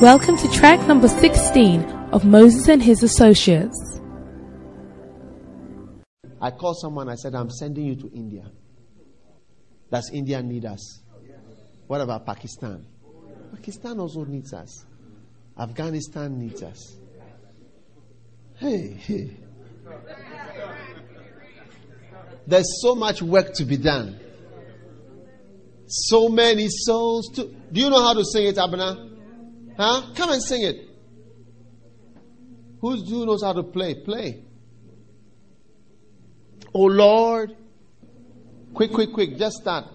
Welcome to track number 16 of Moses and His Associates. I called someone, I said, I'm sending you to India. Does India need us? What about Pakistan? Pakistan also needs us. Afghanistan needs us. Hey, hey. There's so much work to be done. So many souls to. Do you know how to sing it, Abena? Huh? Come and sing it. Who who knows how to play? Play. Oh Lord. Quick, quick, quick. Just start.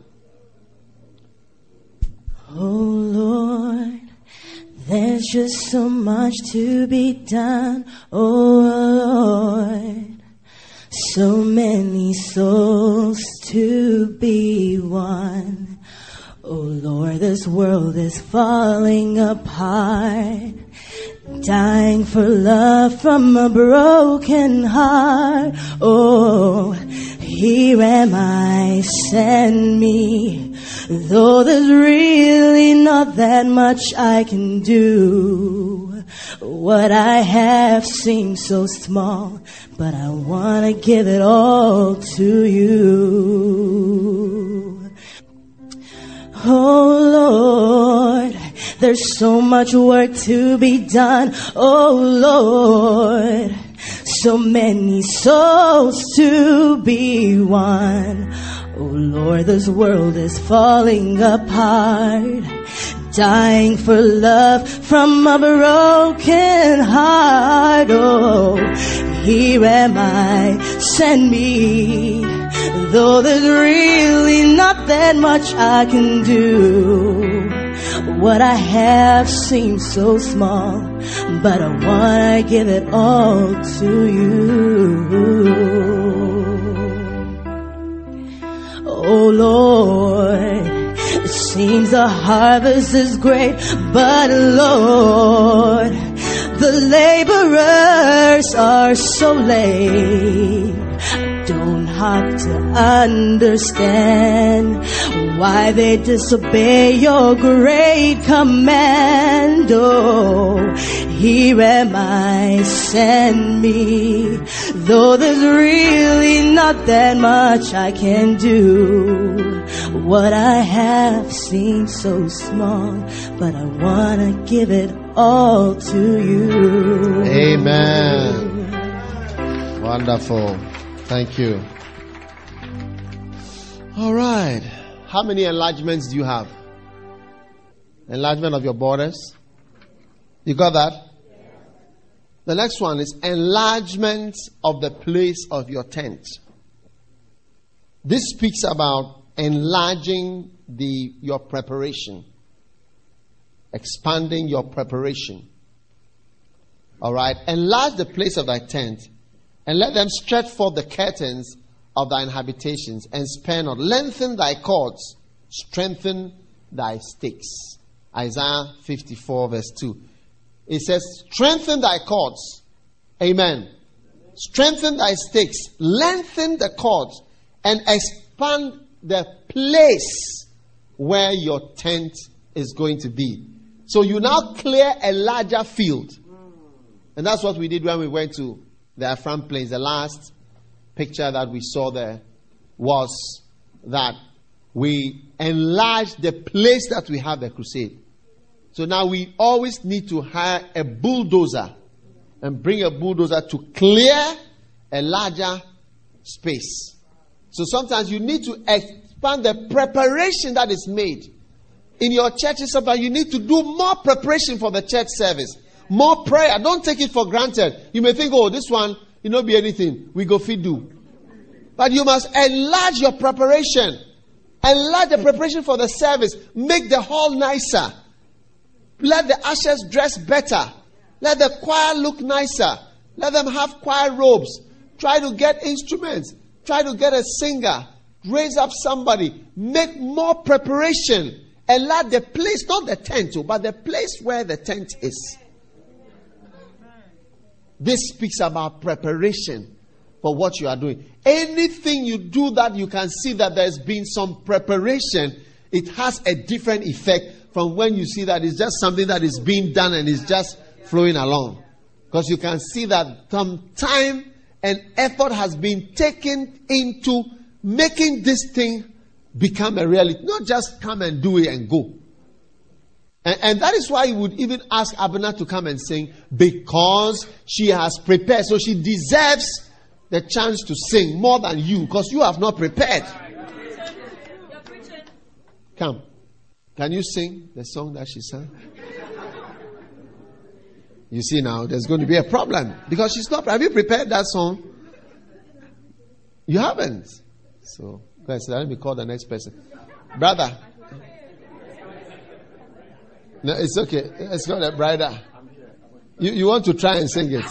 Oh Lord, there's just so much to be done. Oh Lord, so many souls to be won. Oh Lord, this world is falling apart. Dying for love from a broken heart. Oh, here am I, send me. Though there's really not that much I can do. What I have seems so small, but I wanna give it all to you. Oh Lord, there's so much work to be done. Oh Lord, so many souls to be won. Oh Lord, this world is falling apart. Dying for love from a broken heart. Oh, here am I, send me. Though there's really not that much I can do. What I have seems so small, but I wanna give it all to you. Oh Lord, it seems the harvest is great, but Lord, the laborers are so late. I to understand why they disobey your great command. Oh, here am I, send me. Though there's really not that much I can do. What I have seems so small, but I wanna give it all to you. Amen. Wonderful. Thank you. All right. How many enlargements do you have? Enlargement of your borders. You got that? The next one is enlargement of the place of your tent. This speaks about enlarging the your preparation, expanding your preparation. All right, enlarge the place of thy tent, and let them stretch forth the curtains of thine habitations, and spare not. Lengthen thy cords, strengthen thy stakes. Isaiah 54, verse 2. It says, Strengthen thy cords. Amen. Strengthen thy stakes, lengthen the cords, and expand the place where your tent is going to be. So you now clear a larger field. And that's what we did when we went to the Afram Plains. The last picture that we saw there was that we enlarge the place that we have the crusade. So now we always need to hire a bulldozer and bring a bulldozer to clear a larger space. So sometimes you need to expand the preparation that is made. In your churches, sometimes you need to do more preparation for the church service. More prayer. Don't take it for granted. You may think, oh, this one, you know, be anything. We go feed do. But you must enlarge your preparation. Enlarge the preparation for the service. Make the hall nicer. Let the ushers dress better. Let the choir look nicer. Let them have choir robes. Try to get instruments. Try to get a singer. Raise up somebody. Make more preparation. Enlarge the place, not the tent, oh, but the place where the tent is. This speaks about preparation for what you are doing. Anything you do that you can see that there's been some preparation, it has a different effect from when you see that it's just something that is being done and is just flowing along. Because you can see that some time and effort has been taken into making this thing become a reality. Not just come and do it and go. And, and that is why he would even ask Abena to come and sing because she has prepared. So she deserves the chance to sing more than you because you have not prepared. Come. Can you sing the song that she sang? You see now, there's going to be a problem because she's not. Have you prepared that song? You haven't. So, guys, let me call the next person. Brother. No, it's okay. It's not a brother. You, you want to try and sing it?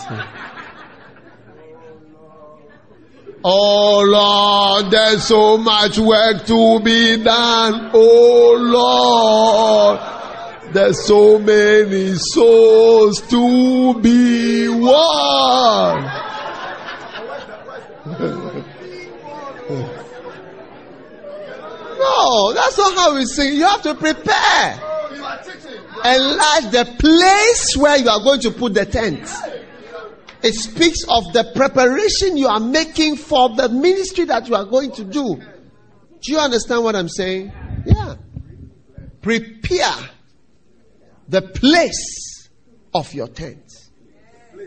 Oh Lord, there's so much work to be done. Oh Lord, there's so many souls to be won. no, that's not how we sing. You have to prepare. Enlarge the place where you are going to put the tent. It speaks of the preparation you are making for the ministry that you are going to do. Do you understand what I'm saying? Yeah. Prepare the place of your tent.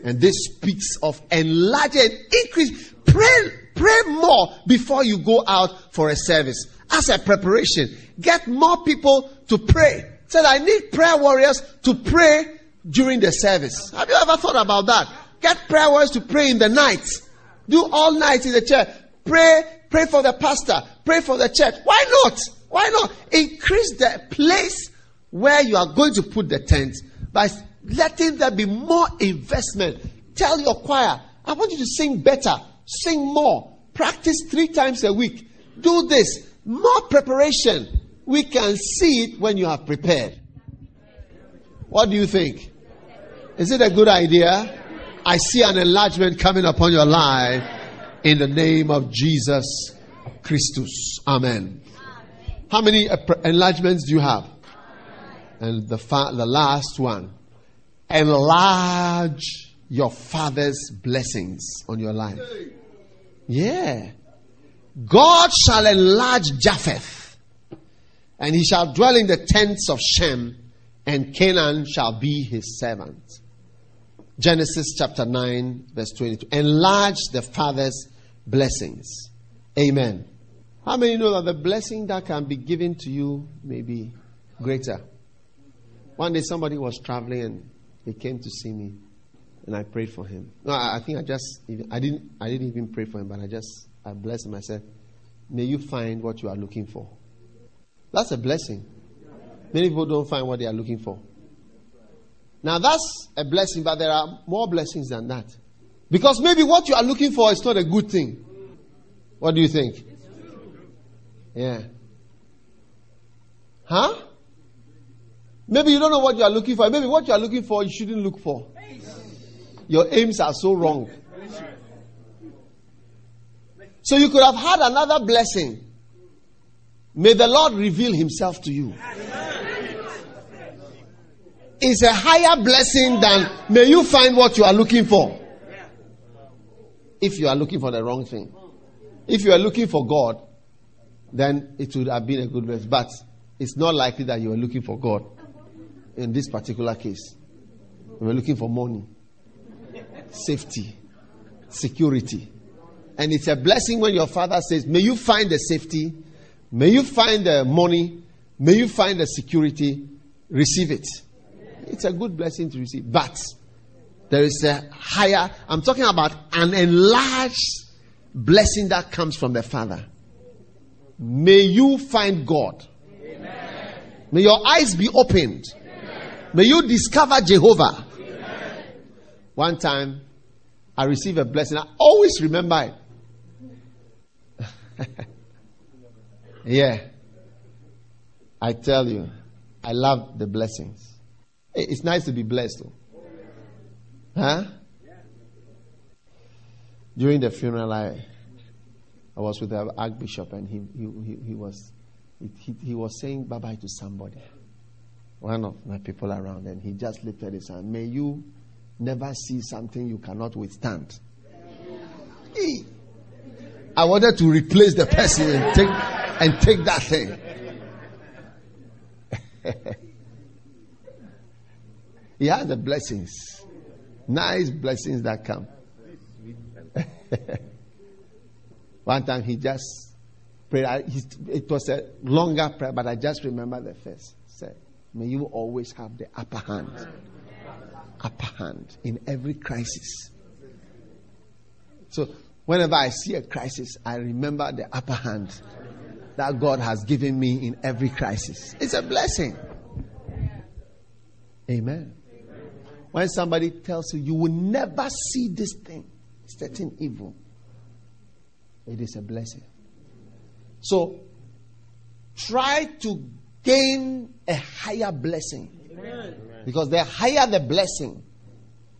And this speaks of enlarge and increase. Pray, pray more before you go out for a service. As a preparation, get more people to pray. Said, I need prayer warriors to pray during the service. Have you ever thought about that? Get prayer warriors to pray in the night. Do all night in the church. Pray, pray for the pastor. Pray for the church. Why not? Why not? Increase the place where you are going to put the tent by letting there be more investment. Tell your choir, I want you to sing better, sing more, practice three times a week. Do this. More preparation. We can see it when you have prepared. What do you think? Is it a good idea? I see an enlargement coming upon your life in the name of Jesus Christus. Amen. How many uh, enlargements do you have? And the, fa- the last one. Enlarge your father's blessings on your life. Yeah. God shall enlarge Japheth, and he shall dwell in the tents of Shem, and Canaan shall be his servant. Genesis chapter 9, verse 22. Enlarge the Father's blessings. Amen. How many know that the blessing that can be given to you may be greater? One day somebody was traveling and he came to see me and I prayed for him. No, I, think I just, I didn't, I didn't even pray for him, but I just, I blessed him. I said, may you find what you are looking for. That's a blessing. Many people don't find what they are looking for. Now that's a blessing, but there are more blessings than that. Because maybe what you are looking for is not a good thing. What do you think? Yeah. Huh? Maybe you don't know what you are looking for. Maybe what you are looking for, you shouldn't look for. Your aims are so wrong. So you could have had another blessing. May the Lord reveal himself to you is a higher blessing than may you find what you are looking for. If you are looking for the wrong thing. If you are looking for God, then it would have been a good blessing. But it's not likely that you are looking for God in this particular case. You are looking for money, safety, security. And it's a blessing when your father says, May you find the safety, may you find the money, may you find the security, receive it. It's a good blessing to receive. But there is a higher, I'm talking about an enlarged blessing that comes from the Father. May you find God. Amen. May your eyes be opened. Amen. May you discover Jehovah. Amen. One time, I received a blessing. I always remember it. yeah. I tell you, I love the blessings. It's nice to be blessed. Huh? During the funeral, I, I was with the Archbishop and he, he, he, he was, he, he was saying bye bye to somebody. one of my people around, and he just lifted his hand. May you never see something you cannot withstand. I wanted to replace the person and take and take that thing. he has the blessings, nice blessings that come. One time he just prayed. It was a longer prayer, but I just remember the first. Said, "May you always have the upper hand, upper hand in every crisis." So whenever I see a crisis, I remember the upper hand that God has given me in every crisis. It's a blessing. Amen. When somebody tells you, you will never see this thing, certain evil, it is a blessing. So, try to gain a higher blessing. Amen. Because the higher the blessing,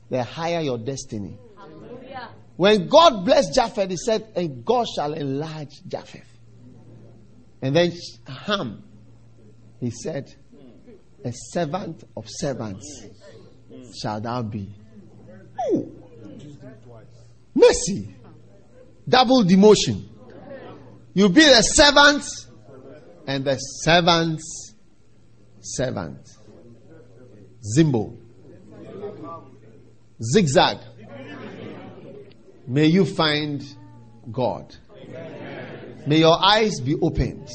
the higher your destiny. Hallelujah. When God blessed Japheth, he said, And God shall enlarge Japheth. And then Ham, he said, A servant of servants shall thou be. Ooh. Mercy. Double demotion. You be the servant and the servant's servant. Zimbo. Zigzag. May you find God. May your eyes be opened.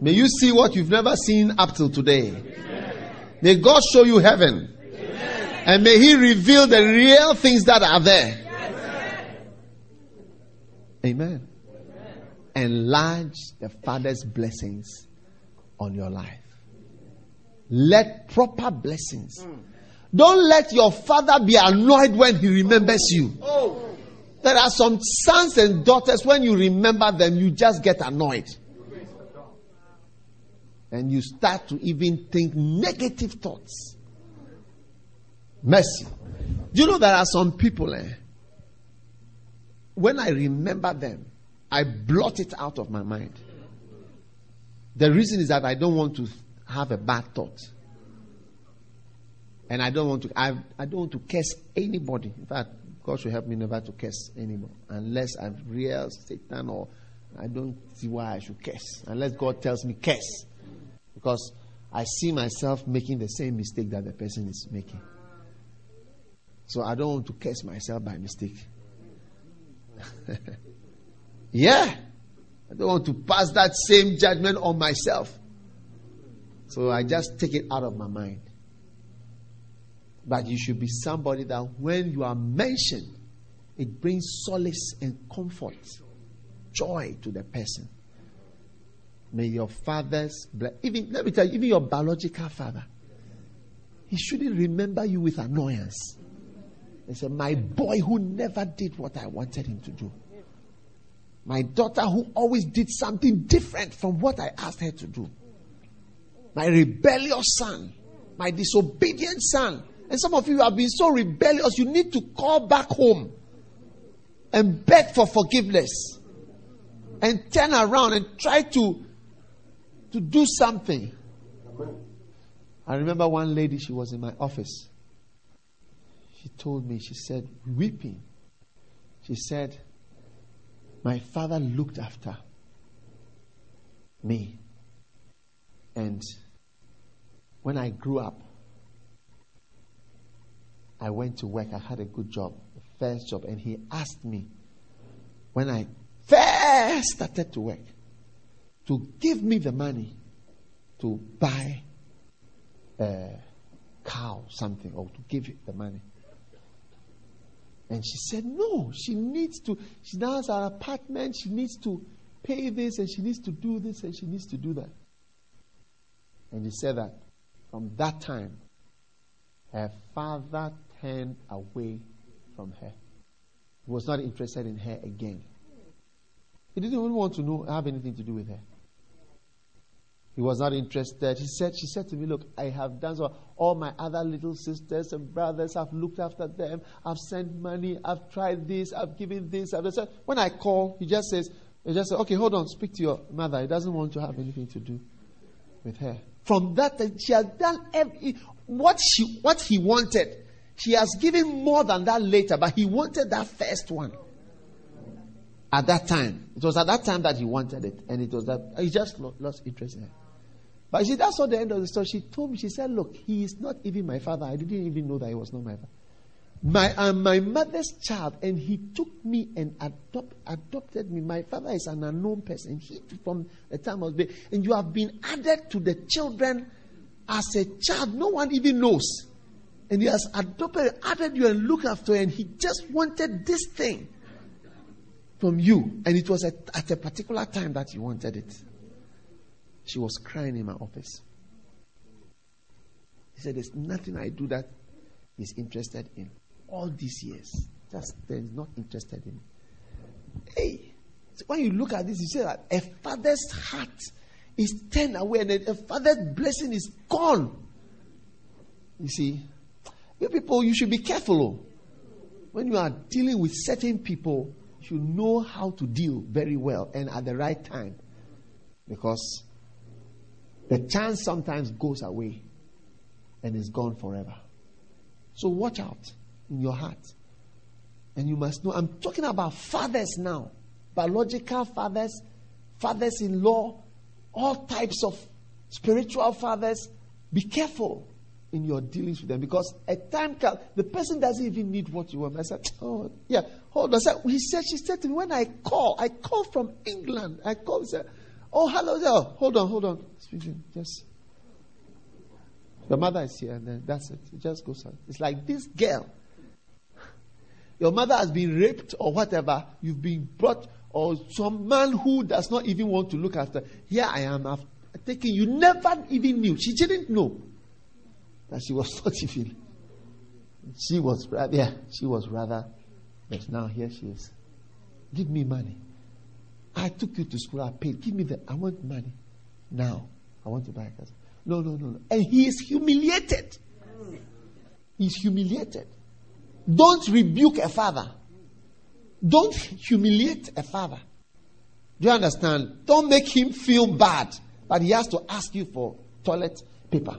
May you see what you've never seen up till today. May God show you heaven. And may He reveal the real things that are there. Amen. Enlarge the Father's blessings on your life. Let proper blessings. Don't let your father be annoyed when he remembers you. Oh. There are some sons and daughters, when you remember them, you just get annoyed. And you start to even think negative thoughts. Mercy. You know there are some people, eh? When I remember them, I blot it out of my mind. The reason is that I don't want to have a bad thought. And I don't want to I, I don't want to curse anybody. In fact, God should help me never to curse anymore. Unless I'm real Satan or I don't see why I should curse. Unless God tells me curse. Because I see myself making the same mistake that the person is making. So I don't want to curse myself by mistake. yeah. I don't want to pass that same judgment on myself. So I just take it out of my mind. But you should be somebody that when you are mentioned, it brings solace and comfort, joy to the person. May your father's even let me tell you, even your biological father, he shouldn't remember you with annoyance. He said, My boy who never did what I wanted him to do. My daughter who always did something different from what I asked her to do. My rebellious son. My disobedient son. And some of you have been so rebellious, you need to call back home and beg for forgiveness and turn around and try to, to do something. I remember one lady, she was in my office. She told me, she said, weeping, she said, My father looked after me. And when I grew up, I went to work. I had a good job, first job. And he asked me, when I first started to work, to give me the money to buy a cow, something, or to give the money. And she said, No, she needs to, she now has an apartment, she needs to pay this, and she needs to do this, and she needs to do that. And he said that from that time, her father turned away from her. He was not interested in her again. He didn't even want to know, have anything to do with her. He was not interested. He said, she said to me, Look, I have done so. All my other little sisters and brothers, I've looked after them. I've sent money. I've tried this. I've given this. I've said, when I call, he just says, he just says, Okay, hold on, speak to your mother. He doesn't want to have anything to do with her. From that, she has done every, what she what he wanted. She has given more than that later, but he wanted that first one. At that time, it was at that time that he wanted it, and it was that he just lost interest in her. But she, that's not the end of the story. She told me, she said, Look, he is not even my father. I didn't even know that he was not my father. My, I'm my mother's child, and he took me and adopt, adopted me. My father is an unknown person. He, from the time I was born, and you have been added to the children as a child. No one even knows. And he has adopted, added you, and looked after you, and he just wanted this thing from you. And it was at, at a particular time that he wanted it. She was crying in my office. He said, There's nothing I do that he's interested in. All these years, just he's not interested in. Hey, so when you look at this, you say that a father's heart is turned away and a father's blessing is gone. You see, you people, you should be careful. Oh. When you are dealing with certain people, you should know how to deal very well and at the right time. Because the chance sometimes goes away and is gone forever. So watch out in your heart. And you must know, I'm talking about fathers now biological fathers, fathers in law, all types of spiritual fathers. Be careful in your dealings with them because a time comes, the person doesn't even need what you want. I said, Oh, yeah, hold on. Said, he said, She said to me, when I call, I call from England. I call, said, Oh, hello there. Hold on, hold on. Speaking, just. Your mother is here, and then that's it. It just goes on. It's like this girl. Your mother has been raped or whatever. You've been brought, or some man who does not even want to look after. Here I am, I've taken you. Never even knew. She didn't know that she was not even. She was rather, yeah, she was rather, but now here she is. Give me money. I took you to school, I paid. Give me the, I want money. Now, I want to buy a car. No, no, no, no. And he is humiliated. He's humiliated. Don't rebuke a father. Don't humiliate a father. Do you understand? Don't make him feel bad, but he has to ask you for toilet paper.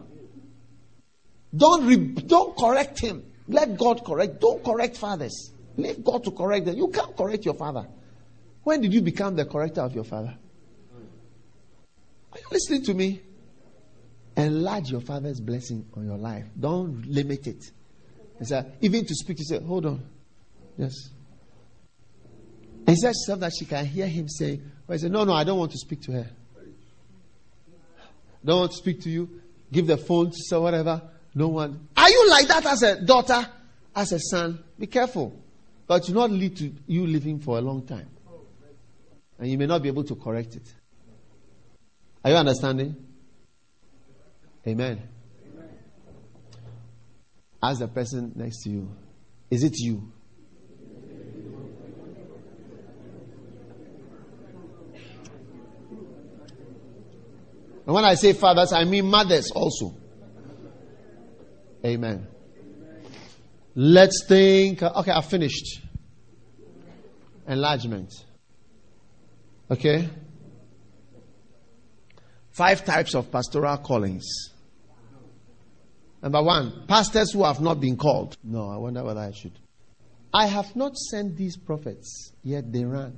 Don't, re- don't correct him. Let God correct. Don't correct fathers. Leave God to correct them. You can't correct your father. When did you become the corrector of your father? Are you listening to me? Enlarge your father's blessing on your life. Don't limit it. So even to speak, to say, hold on. Yes. And he said herself that she can hear him say, well, he said, no, no, I don't want to speak to her. Don't want to speak to you. Give the phone to say whatever. No one. Are you like that as a daughter, as a son? Be careful. But to not lead to you living for a long time and you may not be able to correct it. Are you understanding? Amen. Ask the person next to you, is it you? And when I say fathers, I mean mothers also. Amen. Let's think. Uh, okay, I've finished. Enlargement. Okay? Five types of pastoral callings. Number one, pastors who have not been called. No, I wonder whether I should. I have not sent these prophets, yet they ran.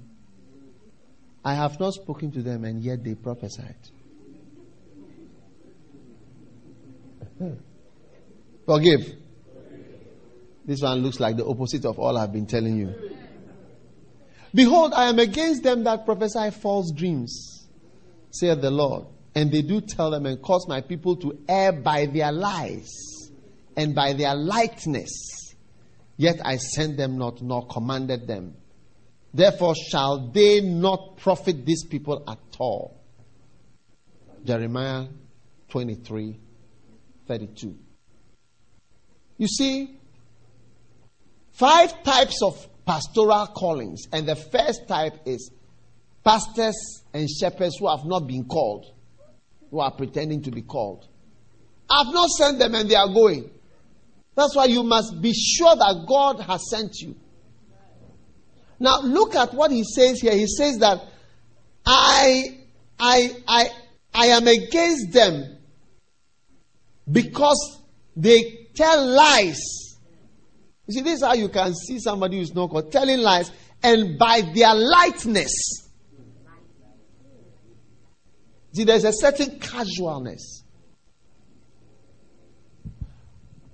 I have not spoken to them, and yet they prophesied. Forgive. This one looks like the opposite of all I've been telling you. Behold, I am against them that prophesy false dreams, saith the Lord. And they do tell them and cause my people to err by their lies and by their likeness. Yet I sent them not, nor commanded them. Therefore shall they not profit these people at all. Jeremiah 23 32. You see, five types of pastoral callings. And the first type is pastors and shepherds who have not been called, who are pretending to be called. I've not sent them and they are going. That's why you must be sure that God has sent you. Now look at what he says here. He says that I I I I am against them because they tell lies. You see, this is how you can see somebody who's not called telling lies, and by their lightness. See, there's a certain casualness.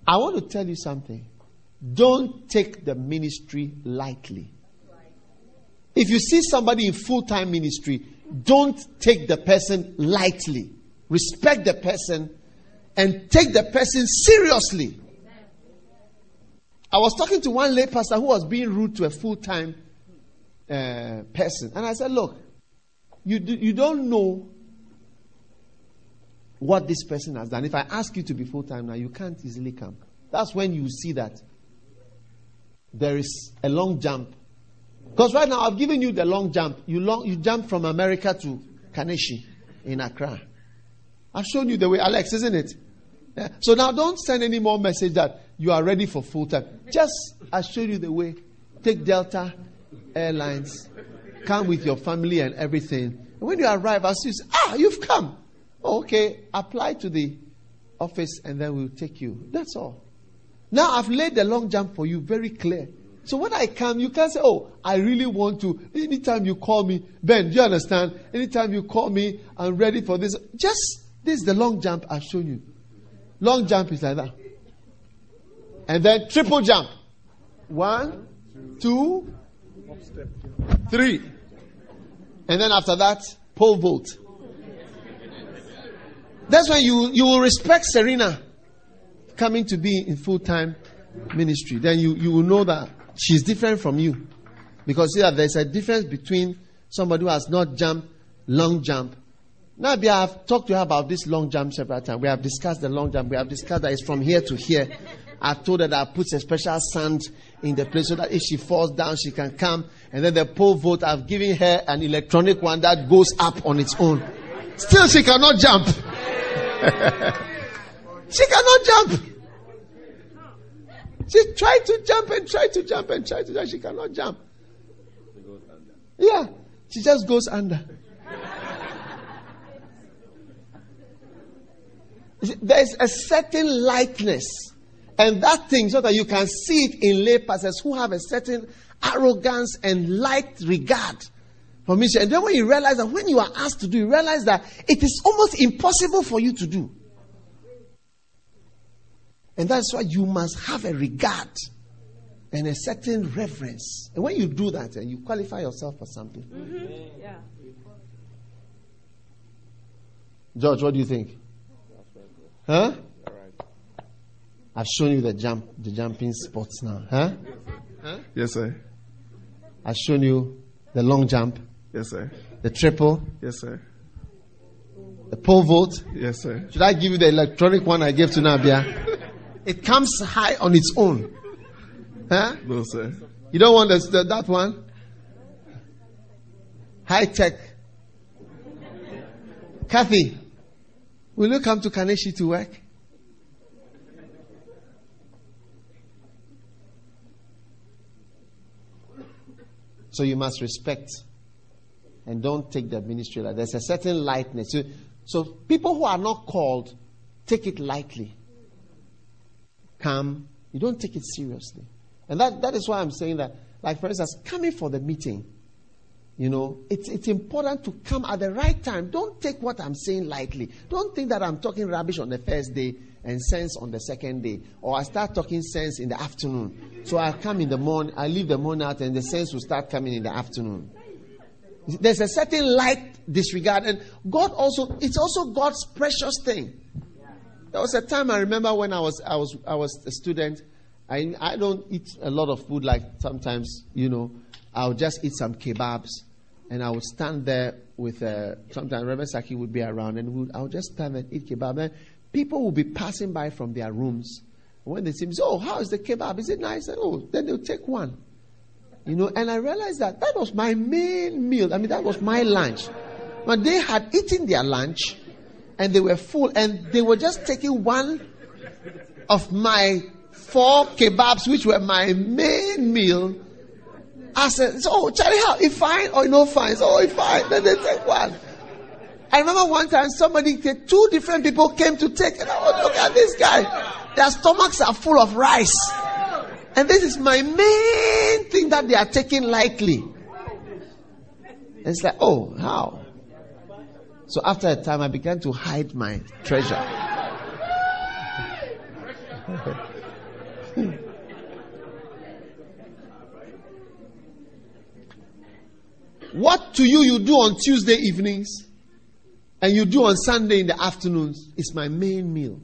I want to tell you something. Don't take the ministry lightly. If you see somebody in full time ministry, don't take the person lightly. Respect the person and take the person seriously. I was talking to one lay pastor who was being rude to a full time uh, person. And I said, Look, you, do, you don't know what this person has done. If I ask you to be full time now, you can't easily come. That's when you see that there is a long jump. Because right now I've given you the long jump. You, long, you jump from America to Kaneshie in Accra. I've shown you the way, Alex, isn't it? Yeah. So now don't send any more message that you are ready for full time. Just I showed you the way. Take Delta Airlines, come with your family and everything. And when you arrive, I'll see you say, Ah, you've come. Oh, okay, apply to the office and then we'll take you. That's all. Now I've laid the long jump for you very clear. So when I come, you can't say, Oh, I really want to. Anytime you call me, Ben, do you understand? Anytime you call me, I'm ready for this. Just this is the long jump I've shown you. Long jump is like that. And then triple jump. One, two, three. And then after that, pole vault. That's when you, you will respect Serena coming to be in full time ministry. Then you, you will know that she's different from you. Because see that there's a difference between somebody who has not jumped long jump now, have talked to her about this long jump several times. We have discussed the long jump. We have discussed that it's from here to here. I told her that I put a special sand in the place so that if she falls down, she can come. And then the pole vault, I've given her an electronic one that goes up on its own. Still, she cannot jump. she cannot jump. She tried to jump and tried to jump and tried to jump. She cannot jump. Yeah, she just goes under. There's a certain lightness. And that thing, so that you can see it in lay pastors who have a certain arrogance and light regard for mission. And then when you realize that when you are asked to do, you realize that it is almost impossible for you to do. And that's why you must have a regard and a certain reverence. And when you do that, and you qualify yourself for something. Mm-hmm. Yeah. George, what do you think? Huh? I've shown you the jump, the jumping spots now. Huh? huh? Yes, sir. I've shown you the long jump. Yes, sir. The triple. Yes, sir. The pole vault. Yes, sir. Should I give you the electronic one I gave to Nabia? it comes high on its own. Huh? No, sir. You don't want the, that one? High tech. Kathy, Will you come to Kaneshie to work? So you must respect and don't take the ministry like there's a certain lightness. So, so people who are not called take it lightly. Come, you don't take it seriously. And that, that is why I'm saying that, like for instance, coming for the meeting you know, it's, it's important to come at the right time. Don't take what I'm saying lightly. Don't think that I'm talking rubbish on the first day and sense on the second day. Or I start talking sense in the afternoon. So I come in the morning, I leave the morning out, and the sense will start coming in the afternoon. There's a certain light disregard. And God also, it's also God's precious thing. There was a time I remember when I was, I was, I was a student. I, I don't eat a lot of food like sometimes, you know. I'll just eat some kebabs and I would stand there with, uh, sometimes Reverend Saki would be around and would, I would just stand and eat kebab. And people would be passing by from their rooms. When they see me, say, oh, how is the kebab? Is it nice? And, oh, then they'll take one. You know, and I realized that that was my main meal. I mean, that was my lunch. But they had eaten their lunch and they were full and they were just taking one of my four kebabs, which were my main meal, Said, so, oh, Charlie, how? He fine or no fine? So, oh, he fine. Then they take one. I remember one time somebody, two different people came to take, and I look at this guy. Their stomachs are full of rice. And this is my main thing that they are taking lightly. It's like, oh, how? So after a time, I began to hide my treasure. what to you you do on Tuesday evenings and you do on Sunday in the afternoons is my main meal.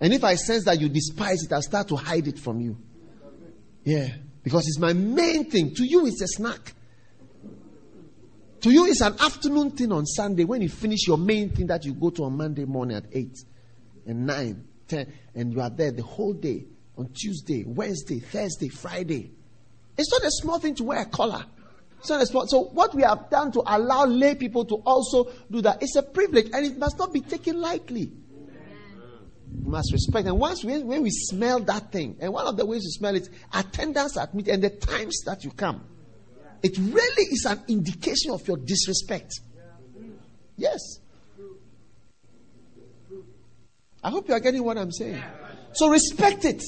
And if I sense that you despise it, I'll start to hide it from you. Yeah. Because it's my main thing. To you, it's a snack. To you, it's an afternoon thing on Sunday when you finish your main thing that you go to on Monday morning at 8 and 9, 10, and you are there the whole day on Tuesday, Wednesday, Thursday, Friday. It's not a small thing to wear a collar. So what we have done to allow lay people to also do that is a privilege and it must not be taken lightly. We must respect. And once we, when we smell that thing, and one of the ways to smell it, attendance at meet and the times that you come, it really is an indication of your disrespect. Yes. I hope you are getting what I'm saying. So respect it.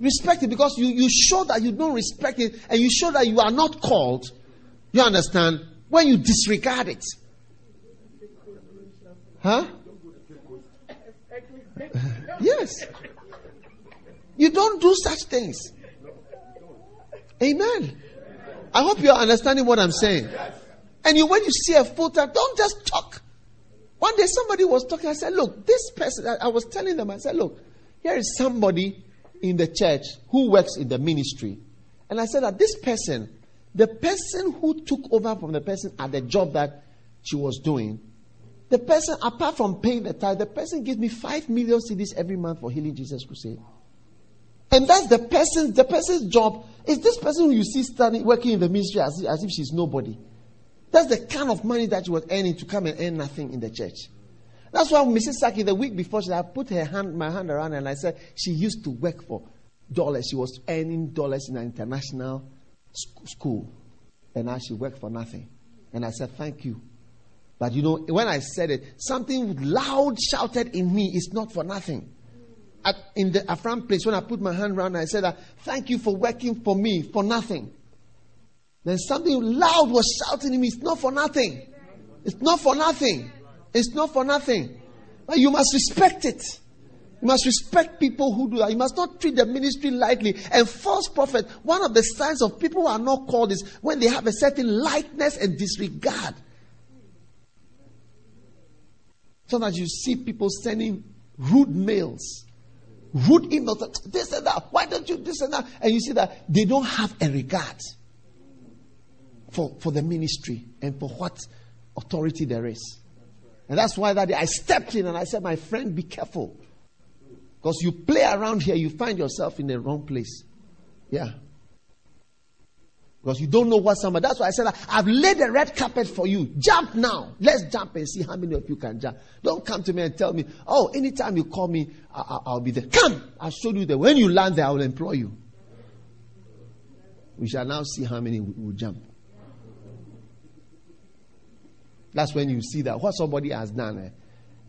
Respect it because you, you show that you don't respect it and you show that you are not called. You understand? When you disregard it. Huh? yes. You don't do such things. Amen. I hope you are understanding what I'm saying. And you, when you see a time, don't just talk. One day somebody was talking. I said, Look, this person, I, I was telling them, I said, Look, here is somebody in the church who works in the ministry. And I said that this person, the person who took over from the person at the job that she was doing, the person, apart from paying the tithe, the person gives me five million cedis every month for Healing Jesus Crusade. And that's the person, the person's job is this person who you see standing, working in the ministry as as if she's nobody. That's the kind of money that she was earning to come and earn nothing in the church. That's why Mrs. Saki, the week before, she, I put her hand, my hand around her and I said, she used to work for dollars. She was earning dollars in an international school. And now she worked for nothing. And I said, thank you. But you know, when I said it, something loud shouted in me, it's not for nothing. At, in the Afram place, when I put my hand around, I said, ah, Thank you for working for me for nothing. Then something loud was shouting in me, It's not for nothing. It's not for nothing. It's not for nothing. But you must respect it. You must respect people who do that. You must not treat the ministry lightly. And false prophet, one of the signs of people who are not called is when they have a certain lightness and disregard Sometimes you see people sending rude mails, rude emails, this and that. Why don't you this and that? And you see that they don't have a regard for, for the ministry and for what authority there is. And that's why that day I stepped in and I said, My friend, be careful. Because you play around here, you find yourself in the wrong place. Yeah. Because you don't know what somebody. That's why I said, I've laid a red carpet for you. Jump now. Let's jump and see how many of you can jump. Don't come to me and tell me, oh, anytime you call me, I- will be there. Come. I'll show you that when you land there, I will employ you. We shall now see how many will jump. That's when you see that what somebody has done eh,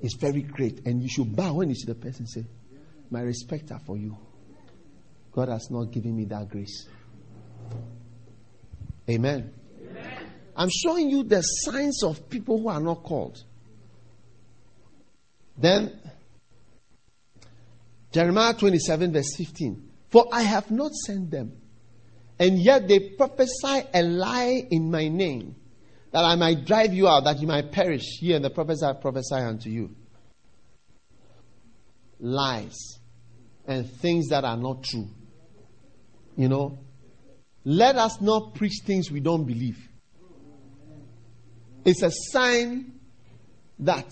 is very great. And you should bow when you see the person say, My respect are for you. God has not given me that grace. Amen. Amen. I'm showing you the signs of people who are not called. Then, Jeremiah 27, verse 15. For I have not sent them, and yet they prophesy a lie in my name, that I might drive you out, that you might perish. Here, and the prophets I prophesy unto you. Lies and things that are not true. You know, let us not preach things we don't believe. It's a sign that.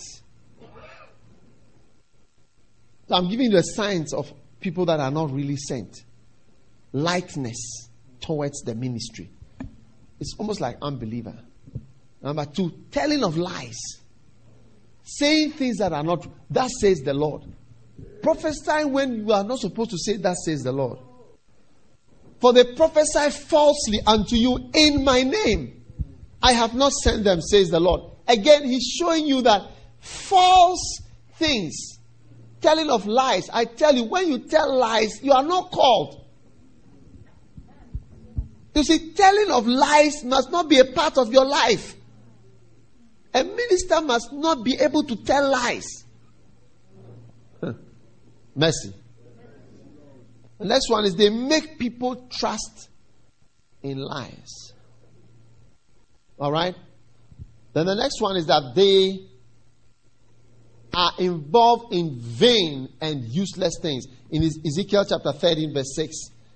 So I'm giving you the signs of people that are not really sent. Lightness towards the ministry. It's almost like unbeliever. Number two, telling of lies. Saying things that are not, that says the Lord. Prophesying when you are not supposed to say, that says the Lord. For they prophesy falsely unto you in my name. I have not sent them, says the Lord. again, he's showing you that false things, telling of lies. I tell you, when you tell lies, you are not called. You see, telling of lies must not be a part of your life. A minister must not be able to tell lies. Mercy. The next one is they make people trust in lies. All right? Then the next one is that they are involved in vain and useless things. In Ezekiel chapter 13, verse 6,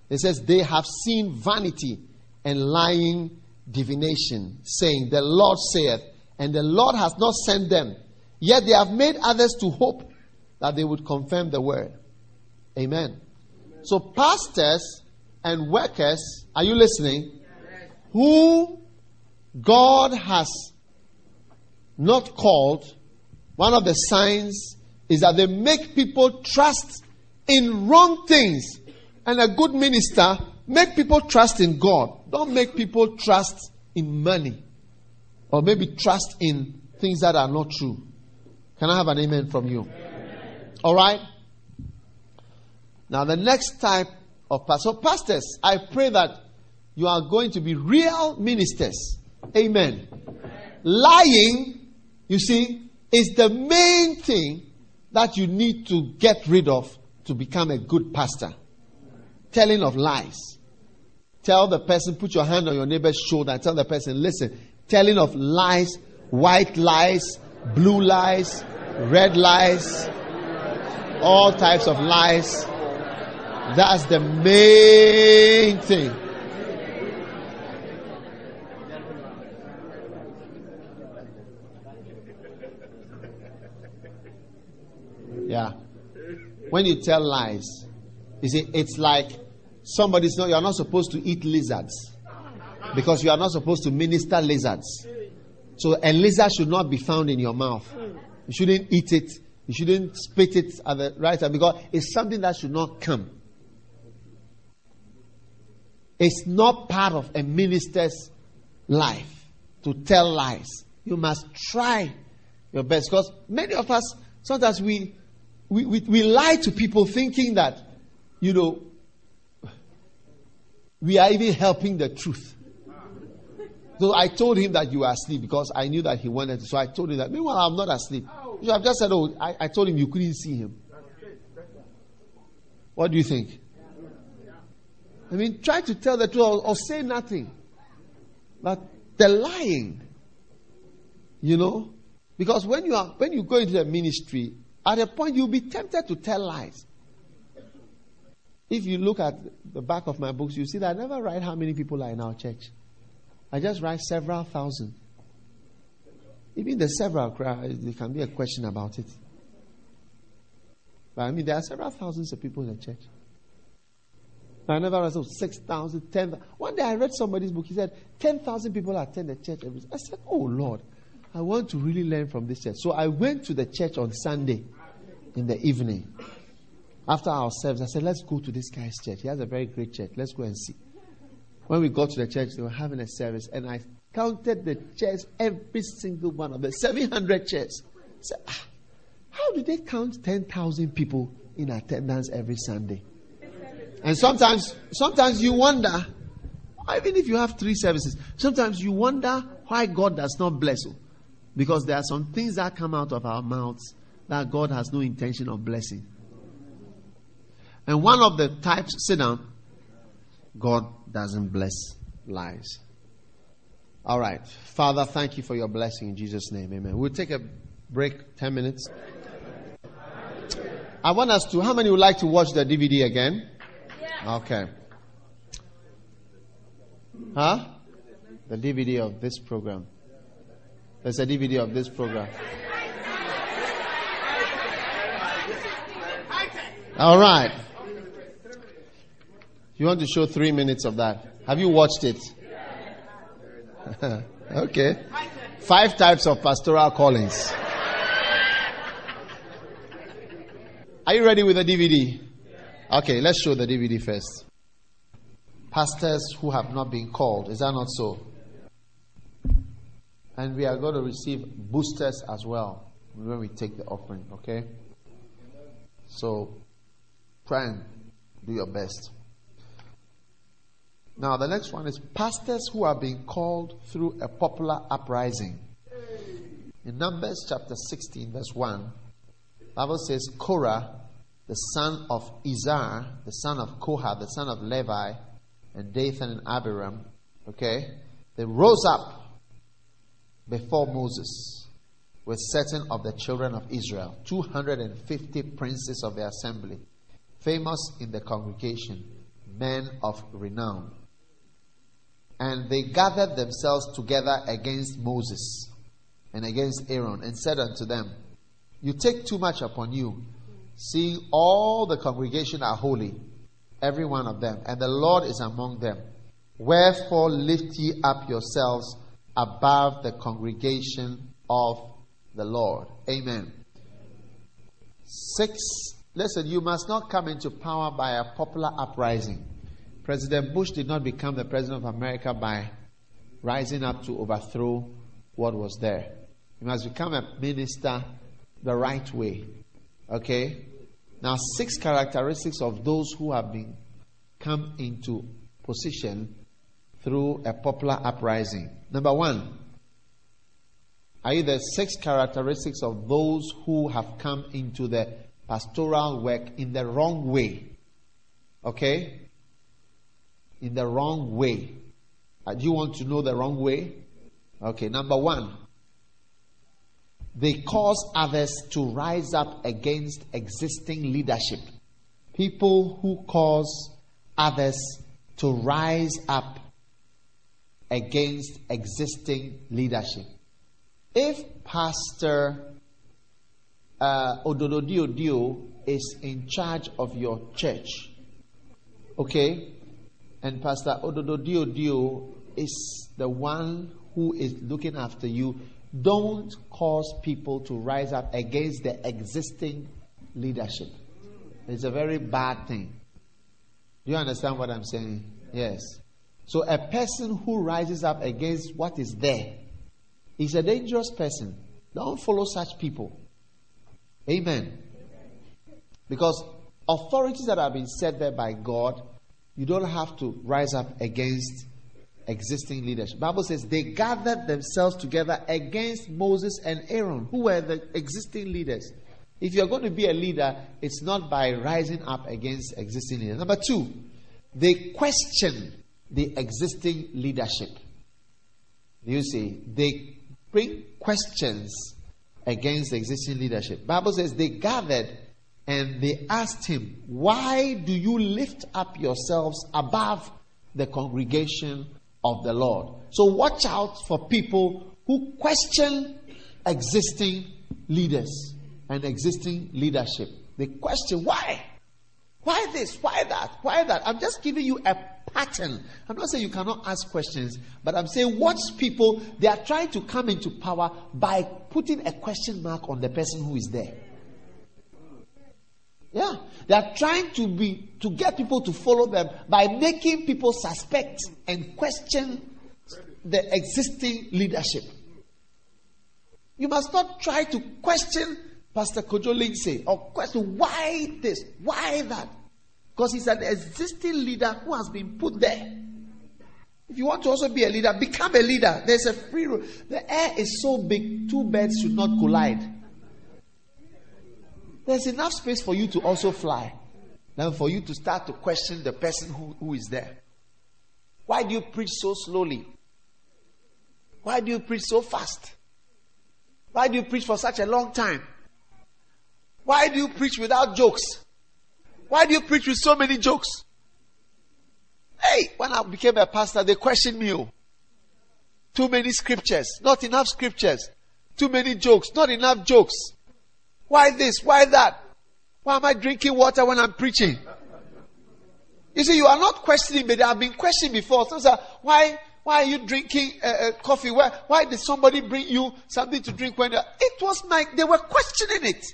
it says, They have seen vanity and lying divination, saying, The Lord saith, and the Lord has not sent them. Yet they have made others to hope that they would confirm the word. Amen. So, pastors and workers, are you listening? Who God has not called, one of the signs is that they make people trust in wrong things. And a good minister make people trust in God. Don't make people trust in money. Or maybe trust in things that are not true. Can I have an amen from you? All right? Now, the next type of pastor, pastors, I pray that you are going to be real ministers. Amen. Lying, you see, is the main thing that you need to get rid of to become a good pastor. Telling of lies. Tell the person, put your hand on your neighbor's shoulder and tell the person, listen, telling of lies, white lies, blue lies, red lies, all types of lies. That's the main thing. Yeah. When you tell lies, you see, it's like somebody's not, you're not supposed to eat lizards because you are not supposed to minister lizards. So a lizard should not be found in your mouth. You shouldn't eat it. You shouldn't spit it at the right time because it's something that should not come. It's not part of a minister's life to tell lies. You must try your best because many of us sometimes we we, we, we lie to people thinking that you know we are even helping the truth. So I told him that you were asleep because I knew that he wanted to. So I told him that. Meanwhile, I'm not asleep. You have just said, oh, I, I told him you couldn't see him. What do you think? I mean, try to tell the truth or, or say nothing. But they're lying, you know, because when you are when you go into the ministry, at a point you'll be tempted to tell lies. If you look at the back of my books, you see that I never write how many people are in our church. I just write several thousand. Even the several, there can be a question about it. But I mean, there are several thousands of people in the church. I never read so 6,000, 10,000. One day I read somebody's book. He said 10,000 people attend the church every I said, Oh Lord, I want to really learn from this church. So I went to the church on Sunday in the evening. After our service, I said, Let's go to this guy's church. He has a very great church. Let's go and see. When we got to the church, they were having a service, and I counted the chairs, every single one of the 700 chairs. Said, ah, How do they count 10,000 people in attendance every Sunday? And sometimes, sometimes you wonder, even if you have three services, sometimes you wonder why God does not bless you. Because there are some things that come out of our mouths that God has no intention of blessing. And one of the types, sit down, God doesn't bless lies. All right. Father, thank you for your blessing in Jesus' name. Amen. We'll take a break, 10 minutes. I want us to, how many would like to watch the DVD again? Okay. Huh? The DVD of this program. There's a DVD of this program. All right. You want to show three minutes of that? Have you watched it? okay. Five types of pastoral callings. Are you ready with the DVD? Okay, let's show the DVD first. Pastors who have not been called. Is that not so? And we are going to receive boosters as well when we take the offering, okay? So try and do your best. Now, the next one is pastors who are being called through a popular uprising. In Numbers chapter 16, verse 1, Bible says Korah, the son of Izhar, the son of Kohath, the son of Levi, and Dathan and Abiram, okay, they rose up before Moses with certain of the children of Israel, 250 princes of the assembly, famous in the congregation, men of renown. And they gathered themselves together against Moses and against Aaron and said unto them, You take too much upon you, seeing all the congregation are holy, every one of them, and the Lord is among them. Wherefore lift ye up yourselves above the congregation of the Lord. Amen. Six, listen, you must not come into power by a popular uprising. President Bush did not become the president of America by rising up to overthrow what was there. He must become a minister the right way. Okay? Now, six characteristics of those who have been come into position through a popular uprising. Number one, are the six characteristics of those who have come into the pastoral work in the wrong way? Okay? In the wrong way. Uh, do you want to know the wrong way? Okay, number one, they cause others to rise up against existing leadership. People who cause others to rise up against existing leadership. If Pastor uh, Odododio is in charge of your church, okay, and Pastor Odododio is the one who is looking after you, don't cause people to rise up against the existing leadership. It's a very bad thing. Do you understand what I'm saying? Yes. So a person who rises up against what is there is a dangerous person. Don't follow such people. Amen. Because authorities that have been set there by God, you don't have to rise up against existing leadership. Bible says they gathered themselves together against Moses and Aaron, who were the existing leaders. If you're going to be a leader, it's not by rising up against existing leaders. Number two, they question the existing leadership. You see, they bring questions against the existing leadership. Bible says they gathered and they asked him, Why do you lift up yourselves above the congregation of the Lord? So watch out for people who question existing leaders and existing leadership. They question why? Why this? Why that? Why that? I'm just giving you a pattern. I'm not saying you cannot ask questions, but I'm saying watch people, they are trying to come into power by putting a question mark on the person who is there. Yeah. They are trying to be to get people to follow them by making people suspect and question the existing leadership. You must not try to question Pastor Kojo Lindsay or question why this, why that. Because he's an existing leader who has been put there. If you want to also be a leader, become a leader. There's a free room. The air is so big, two birds should not collide. There's enough space for you to also fly than for you to start to question the person who, who is there. Why do you preach so slowly? Why do you preach so fast? Why do you preach for such a long time? Why do you preach without jokes? Why do you preach with so many jokes? Hey, when I became a pastor, they questioned me. Oh. Too many scriptures, not enough scriptures. Too many jokes, not enough jokes. Why this? Why that? Why am I drinking water when I'm preaching? You see, you are not questioning me. I've been questioned before. So, sir, why, why are you drinking uh, uh, coffee? Why, why did somebody bring you something to drink when it was my, they were questioning it.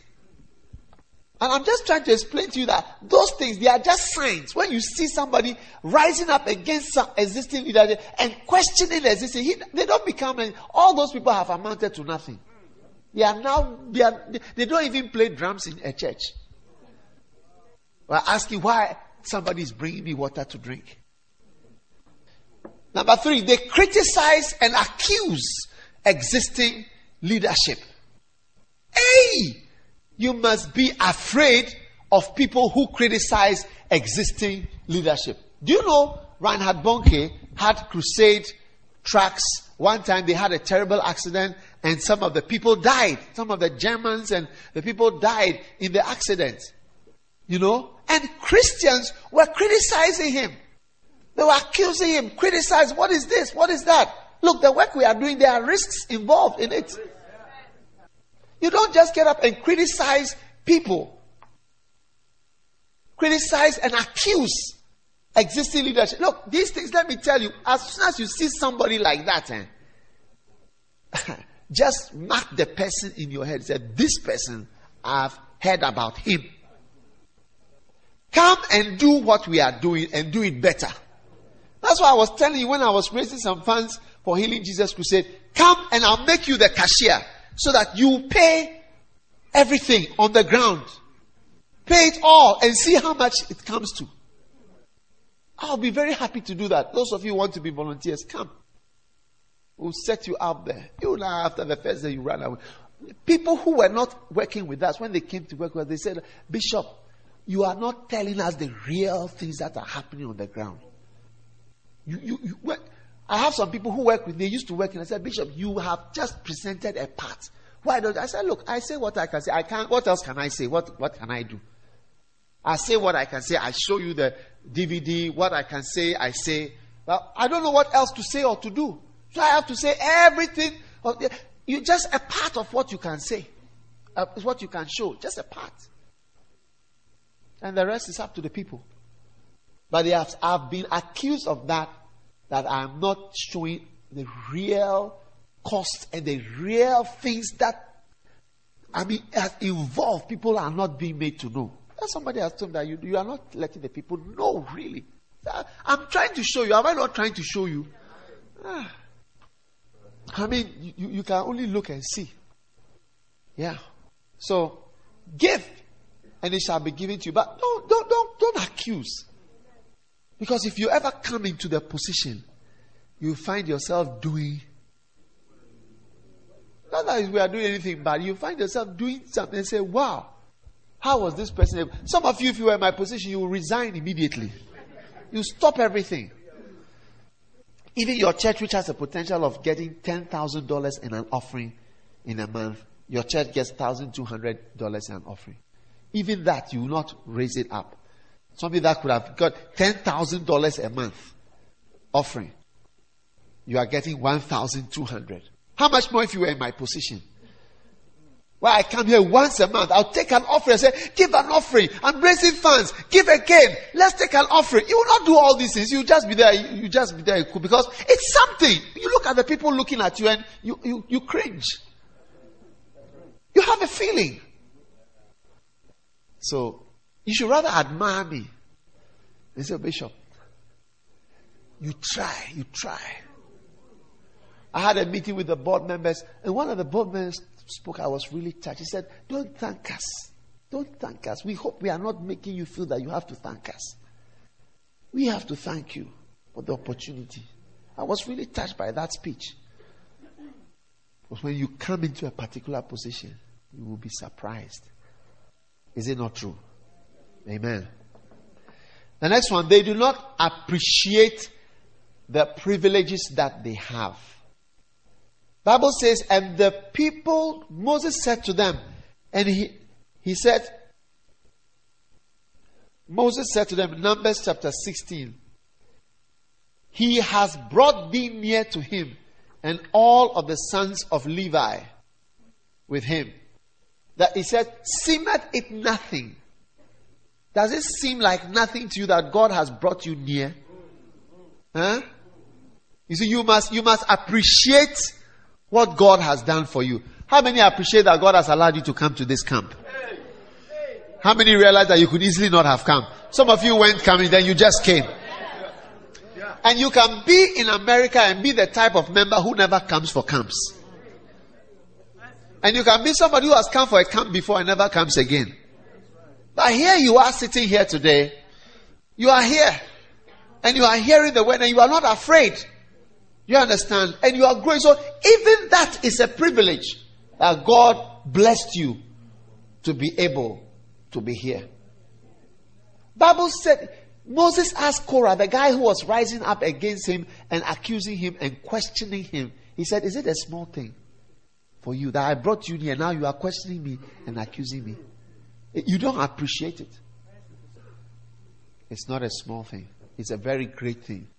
And I'm just trying to explain to you that those things, they are just signs. When you see somebody rising up against some existing leadership and questioning the existing, he, they don't become, all those people have amounted to nothing. They are now, they, are, they don't even play drums in a church. We're asking why somebody is bringing me water to drink. Number three, they criticize and accuse existing leadership. Hey! You must be afraid of people who criticize existing leadership. Do you know Reinhard Bonnke had crusade trucks? One time they had a terrible accident and some of the people died. Some of the Germans and the people died in the accident. You know? And Christians were criticizing him. They were accusing him, criticizing, what is this? What is that? Look, the work we are doing, there are risks involved in it. You don't just get up and criticize people. Criticize and accuse existing leadership. Look, these things, let me tell you, as soon as you see somebody like that, eh, just mark the person in your head. Say, this person, I've heard about him. Come and do what we are doing and do it better. That's why I was telling you when I was raising some funds for Healing Jesus Crusade. Come and I'll make you the cashier so that you pay everything on the ground. Pay it all and see how much it comes to. I'll be very happy to do that. Those of you who want to be volunteers, come. We'll set you up there. You know, after the first day, you run away. People who were not working with us, when they came to work with us, they said, Bishop, you are not telling us the real things that are happening on the ground. You, you, you work. I have some people who work with me, they used to work, and I said, Bishop, you have just presented a part. Why don't I said, look, I say what I can say. I can't, what else can I say? What, what can I do? I say what I can say. I show you the DVD. What I can say, I say. Well, I don't know what else to say or to do. So I have to say everything. You just a part of what you can say. Uh, is what you can show. Just a part. And the rest is up to the people. But they have, I've been accused of that, that I'm not showing the real cost and the real things that, I mean, involved. People are not being made to know. And somebody has told me that you, you are not letting the people know, really. I'm trying to show you. Am I not trying to show you? Ah. I mean, you, you can only look and see. Yeah. So, give, and it shall be given to you. But don't, don't, don't, don't accuse. Because if you ever come into the position, you find yourself doing. Not that we are doing anything bad. You find yourself doing something and say, wow, how was this person able? Some of you, if you were in my position, you would resign immediately. You stop everything. Even your church, which has a potential of getting $10,000 in an offering in a month, your church gets $1,200 in an offering. Even that, you will not raise it up. Somebody that could have got $10,000 a month offering. You are getting 1,200. How much more if you were in my position? Well, I come here once a month. I'll take an offering and say, give an offering. I'm raising funds. Give again. Let's take an offering. You will not do all these things. You'll just be there. You just be there because it's something. You look at the people looking at you and you, you, you cringe. You have a feeling. So you should rather admire me and say, Bishop, you try, you try. I had a meeting with the board members, and one of the board members spoke. I was really touched. He said, Don't thank us. Don't thank us. We hope we are not making you feel that you have to thank us. We have to thank you for the opportunity. I was really touched by that speech. Because when you come into a particular position, you will be surprised. Is it not true? Amen. The next one, they do not appreciate the privileges that they have. Bible says, and the people, Moses said to them, and he, he said, Moses said to them, Numbers chapter 16, He has brought thee near to him, and all of the sons of Levi with him. That he said, Seemeth it nothing does it seem like nothing to you that God has brought you near? Huh? You see, you must, you must appreciate what God has done for you. How many appreciate that God has allowed you to come to this camp? How many realize that you could easily not have come? Some of you went coming, then you just came. And you can be in America and be the type of member who never comes for camps. And you can be somebody who has come for a camp before and never comes again. But here you are sitting here today. You are here. And you are hearing the word and you are not afraid. You understand? And you are growing. So even that is a privilege that God blessed you to be able to be here. Bible said Moses asked Korah, the guy who was rising up against him and accusing him and questioning him. He said, Is it a small thing for you that I brought you here? Now you are questioning me and accusing me. You don't appreciate it. It's not a small thing, it's a very great thing.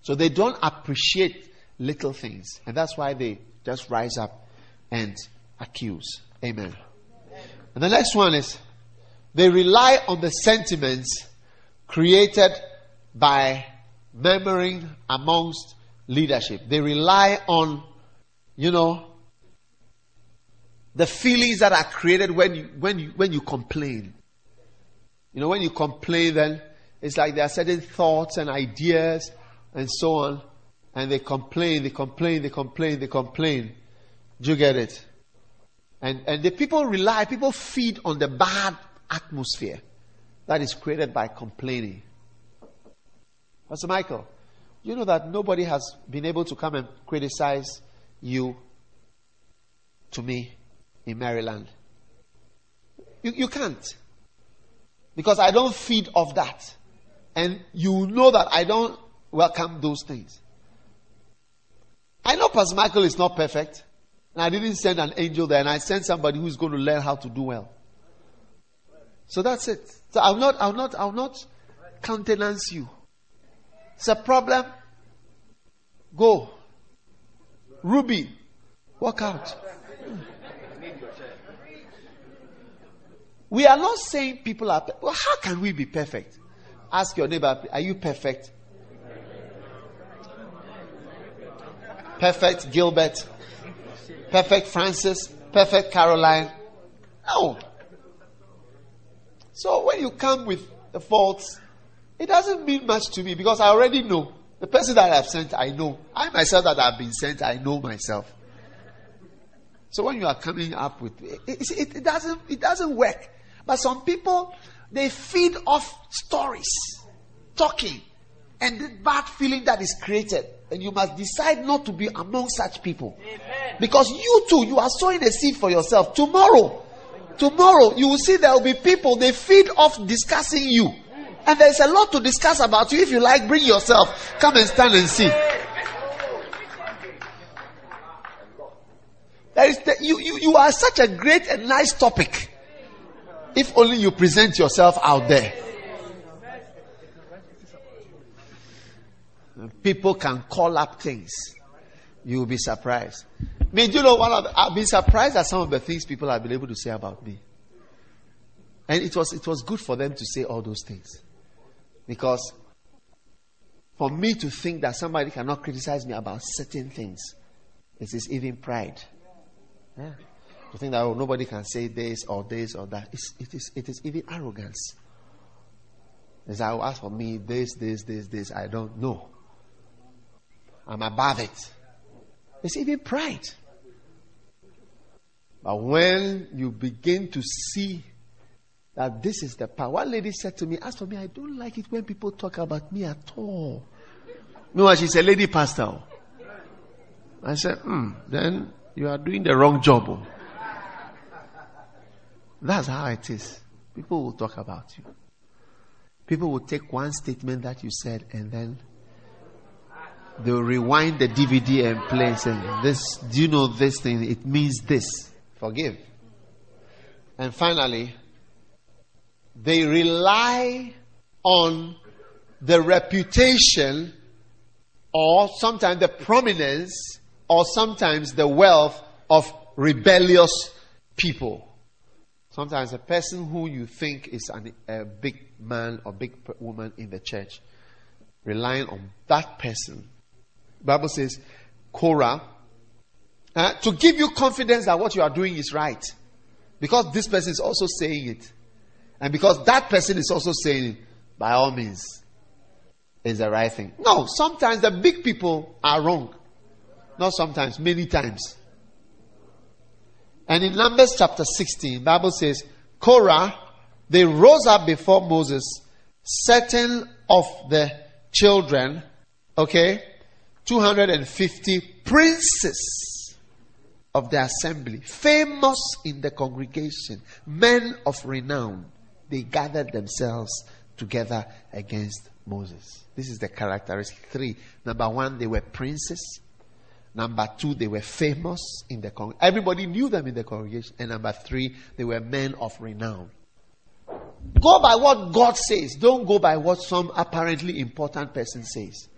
So they don't appreciate little things. And that's why they just rise up and accuse. Amen. And the next one is they rely on the sentiments created by murmuring amongst leadership. They rely on, you know, the feelings that are created when you, when you, when you complain. You know, when you complain, then it's like there are certain thoughts and ideas and so on, and they complain, they complain, they complain, they complain. Do you get it? And, and the people rely, people feed on the bad atmosphere that is created by complaining. Pastor Michael, you know that nobody has been able to come and criticize you to me in Maryland. You, you can't. Because I don't feed off that. And you know that I don't welcome those things. I know Pastor Michael is not perfect. And I didn't send an angel there, and I sent somebody who's going to learn how to do well. So that's it. So I'll not, I'll not, I'll not countenance you. It's a problem. Go. Ruby, walk out. We are not saying people are. Well, how can we be perfect? Ask your neighbor, are you perfect? Perfect, Gilbert. Perfect Francis, perfect Caroline. No. So when you come with the faults, it doesn't mean much to me because I already know. The person that I have sent, I know. I myself that I have been sent, I know myself. So when you are coming up with it, it, it, doesn't it doesn't work. But some people they feed off stories, talking, and the bad feeling that is created. And you must decide not to be among such people. Amen. Because you too, you are sowing a seed for yourself. Tomorrow, tomorrow, you will see there will be people, they feed off discussing you. And there's a lot to discuss about you. If you like, bring yourself. Come and stand and see. There is the, you, you, you are such a great and nice topic. If only you present yourself out there. People can call up things. You will be surprised. I mean, you know, one of, I've been surprised at some of the things people have been able to say about me. And it was it was good for them to say all those things. Because for me to think that somebody cannot criticize me about certain things, it is even pride. Yeah. To think that oh, nobody can say this or this or that. It's, it, is, it is even arrogance. Oh, as I will ask for me this, this, this, this, I don't know. I'm above it. It's even pride. But when you begin to see that this is the power, one lady said to me, As for me, I don't like it when people talk about me at all. No, she's a lady pastor. I said, Hmm, then you are doing the wrong job. Oh. That's how it is. People will talk about you. People will take one statement that you said and then they'll rewind the DVD and play and say, This, do you know this thing? It means this. Forgive. And finally, they rely on the reputation or sometimes the prominence or sometimes the wealth of rebellious people. Sometimes a person who you think is an, a big man or big woman in the church, relying on that person Bible says, Korah, uh, to give you confidence that what you are doing is right. Because this person is also saying it. And because that person is also saying, by all means, is the right thing. No, sometimes the big people are wrong. Not sometimes, many times. And in Numbers chapter 16, Bible says, Korah, they rose up before Moses, certain of the children, okay, 250 princes of the assembly, famous in the congregation, men of renown, they gathered themselves together against Moses. This is the characteristic. Three. Number one, they were princes. Number two, they were famous in the congregation. Everybody knew them in the congregation. And number three, they were men of renown. Go by what God says. Don't go by what some apparently important person says.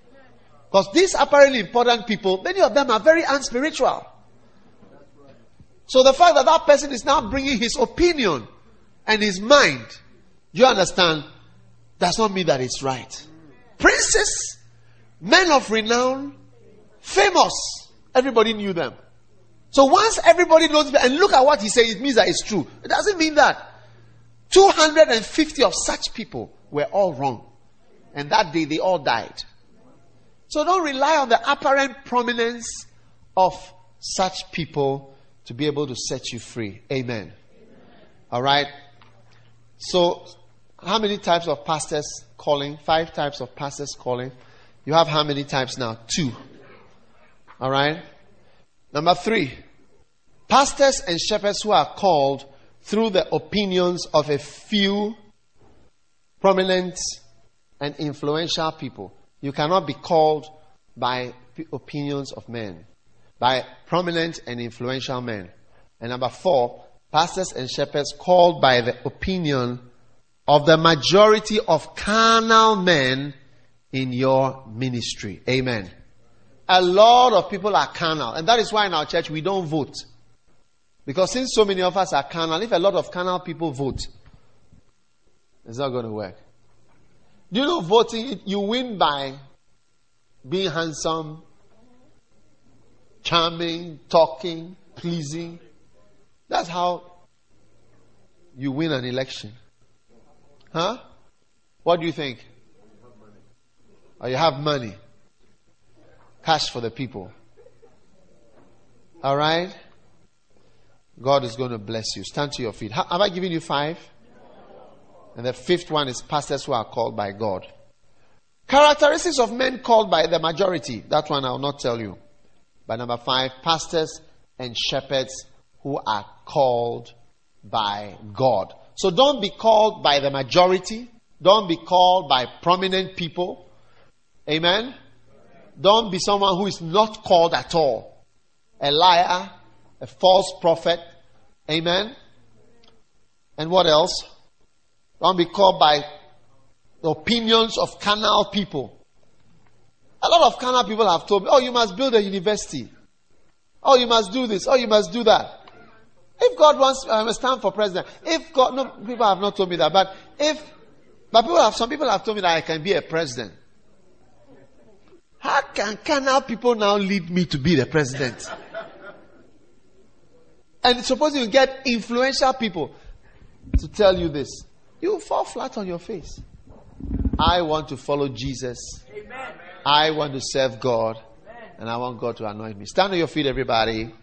Because these apparently important people, many of them are very unspiritual. So the fact that that person is now bringing his opinion and his mind, you understand, does not mean that it's right. Princes, men of renown, famous. Everybody knew them. So once everybody knows, and look at what he says, it means that it's true. It doesn't mean that. 250 of such people were all wrong. And that day they all died. So don't rely on the apparent prominence of such people to be able to set you free. Amen. All right. So, how many types of pastors calling? Five types of pastors calling. You have how many types now? Two. All right. Number three. Pastors and shepherds who are called through the opinions of a few prominent and influential people. You cannot be called by opinions of men, by prominent and influential men. And number four, pastors and shepherds called by the opinion of the majority of carnal men in your ministry. Amen. A lot of people are carnal, and that is why in our church we don't vote. Because since so many of us are carnal, if a lot of carnal people vote, it's not going to work. Do you know voting, you win by being handsome, charming, talking, pleasing. That's how you win an election. Huh? What do you think? Or you have money. Cash for the people. All right? God is going to bless you. Stand to your feet. Have I given you five? And the fifth one is pastors who are called by God. Characteristics of men called by the majority. That one I will not tell you. But number five, pastors and shepherds who are called by God. So don't be called by the majority. Don't be called by prominent people. Amen. Don't be someone who is not called at all. A liar, a false prophet. Amen. And what else? Don't be called by the opinions of carnal people. A lot of carnal people have told me, oh, you must build a university. Oh, you must do this. Oh, you must do that. If God wants, I must stand for president. If God, no, people have not told me that, but if, but people have, some people have told me that I can be a president. How can carnal people now lead me to be the president? And suppose you get influential people to tell you this, you fall flat on your face. I want to follow Jesus. Amen. I want to serve God. Amen. And I want God to anoint me. Stand on your feet, everybody.